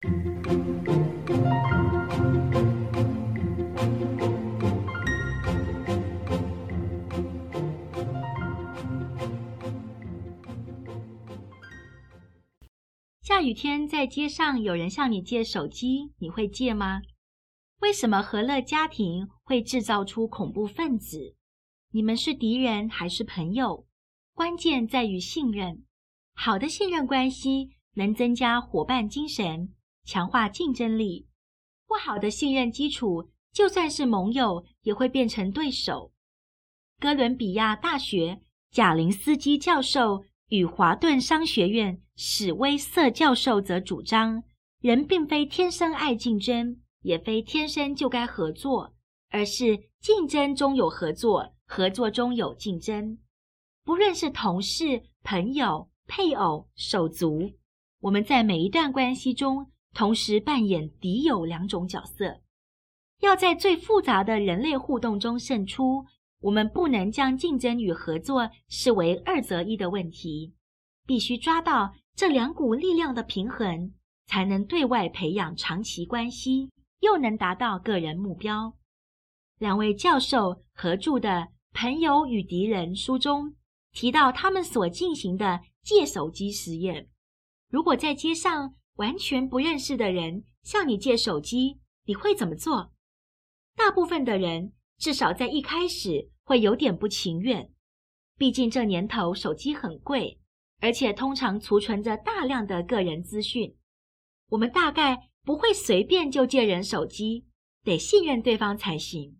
下雨天在街上有人向你借手机，你会借吗？为什么和乐家庭会制造出恐怖分子？你们是敌人还是朋友？关键在于信任。好的信任关系能增加伙伴精神，强化竞争力。不好的信任基础，就算是盟友也会变成对手。哥伦比亚大学贾林斯基教授。与华顿商学院史威瑟教授则主张，人并非天生爱竞争，也非天生就该合作，而是竞争中有合作，合作中有竞争。不论是同事、朋友、配偶、手足，我们在每一段关系中同时扮演敌友两种角色。要在最复杂的人类互动中胜出。我们不能将竞争与合作视为二择一的问题，必须抓到这两股力量的平衡，才能对外培养长期关系，又能达到个人目标。两位教授合著的《朋友与敌人》书中提到，他们所进行的借手机实验：如果在街上完全不认识的人向你借手机，你会怎么做？大部分的人。至少在一开始会有点不情愿，毕竟这年头手机很贵，而且通常储存着大量的个人资讯。我们大概不会随便就借人手机，得信任对方才行。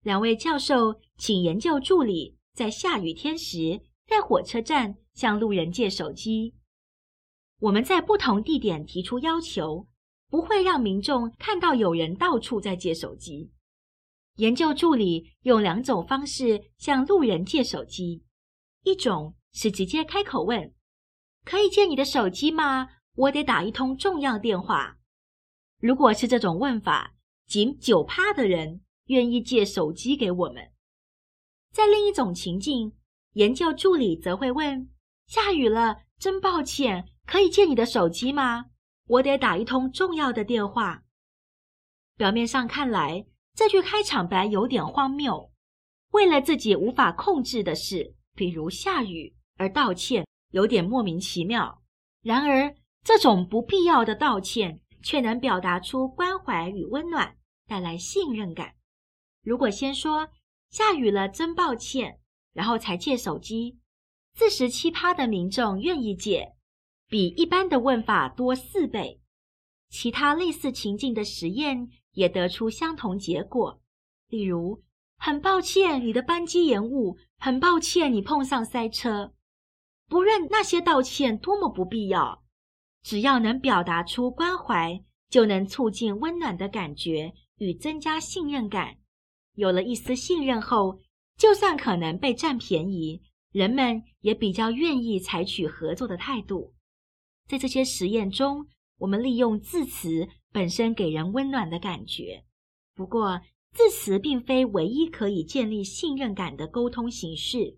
两位教授请研究助理在下雨天时在火车站向路人借手机。我们在不同地点提出要求，不会让民众看到有人到处在借手机。研究助理用两种方式向路人借手机，一种是直接开口问：“可以借你的手机吗？我得打一通重要电话。”如果是这种问法，仅九趴的人愿意借手机给我们。在另一种情境，研究助理则会问：“下雨了，真抱歉，可以借你的手机吗？我得打一通重要的电话。”表面上看来，这句开场白有点荒谬，为了自己无法控制的事，比如下雨而道歉，有点莫名其妙。然而，这种不必要的道歉却能表达出关怀与温暖，带来信任感。如果先说下雨了，真抱歉，然后才借手机，自食其趴的民众愿意借，比一般的问法多四倍。其他类似情境的实验。也得出相同结果，例如，很抱歉你的班机延误，很抱歉你碰上塞车。不论那些道歉多么不必要，只要能表达出关怀，就能促进温暖的感觉与增加信任感。有了一丝信任后，就算可能被占便宜，人们也比较愿意采取合作的态度。在这些实验中，我们利用字词。本身给人温暖的感觉，不过字词并非唯一可以建立信任感的沟通形式。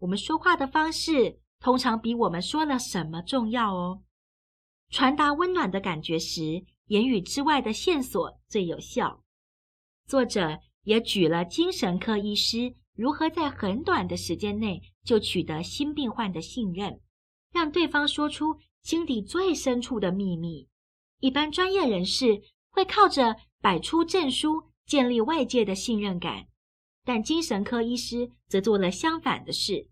我们说话的方式通常比我们说了什么重要哦。传达温暖的感觉时，言语之外的线索最有效。作者也举了精神科医师如何在很短的时间内就取得新病患的信任，让对方说出心底最深处的秘密。一般专业人士会靠着摆出证书建立外界的信任感，但精神科医师则做了相反的事。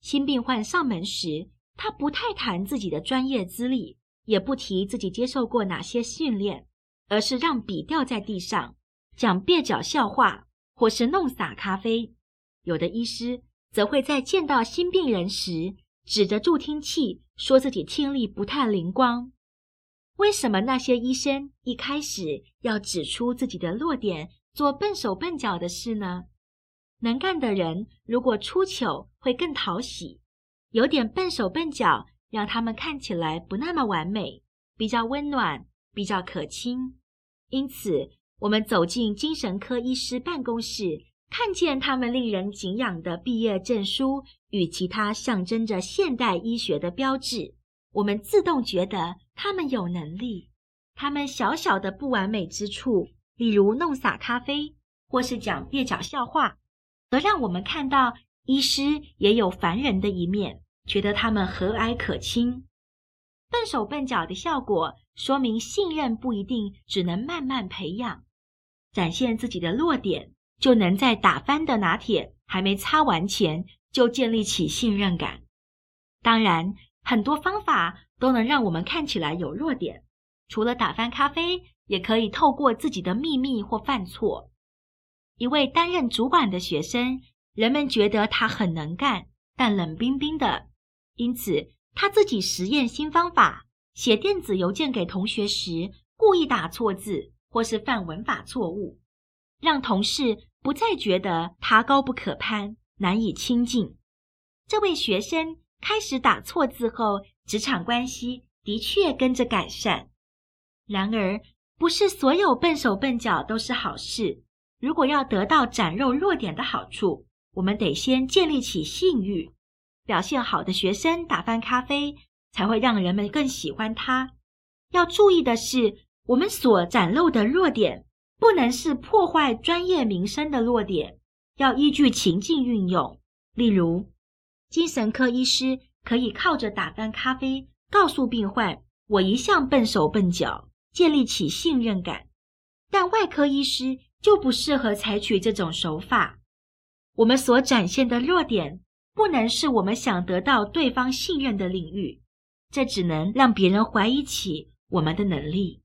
新病患上门时，他不太谈自己的专业资历，也不提自己接受过哪些训练，而是让笔掉在地上，讲蹩脚笑话，或是弄洒咖啡。有的医师则会在见到新病人时，指着助听器说自己听力不太灵光。为什么那些医生一开始要指出自己的弱点，做笨手笨脚的事呢？能干的人如果出糗会更讨喜，有点笨手笨脚，让他们看起来不那么完美，比较温暖，比较可亲。因此，我们走进精神科医师办公室，看见他们令人敬仰的毕业证书与其他象征着现代医学的标志。我们自动觉得他们有能力。他们小小的不完美之处，例如弄洒咖啡，或是讲蹩脚笑话，则让我们看到医师也有凡人的一面，觉得他们和蔼可亲。笨手笨脚的效果，说明信任不一定只能慢慢培养。展现自己的弱点，就能在打翻的拿铁还没擦完前就建立起信任感。当然，很多方法都能让我们看起来有弱点。除了打翻咖啡，也可以透过自己的秘密或犯错。一位担任主管的学生，人们觉得他很能干，但冷冰冰的。因此，他自己实验新方法，写电子邮件给同学时，故意打错字或是犯文法错误，让同事不再觉得他高不可攀，难以亲近。这位学生开始打错字后，职场关系的确跟着改善。然而，不是所有笨手笨脚都是好事。如果要得到展露弱点的好处，我们得先建立起信誉。表现好的学生打翻咖啡，才会让人们更喜欢他。要注意的是，我们所展露的弱点，不能是破坏专业名声的弱点，要依据情境运用。例如，精神科医师可以靠着打翻咖啡，告诉病患：“我一向笨手笨脚。”建立起信任感，但外科医师就不适合采取这种手法。我们所展现的弱点，不能是我们想得到对方信任的领域，这只能让别人怀疑起我们的能力。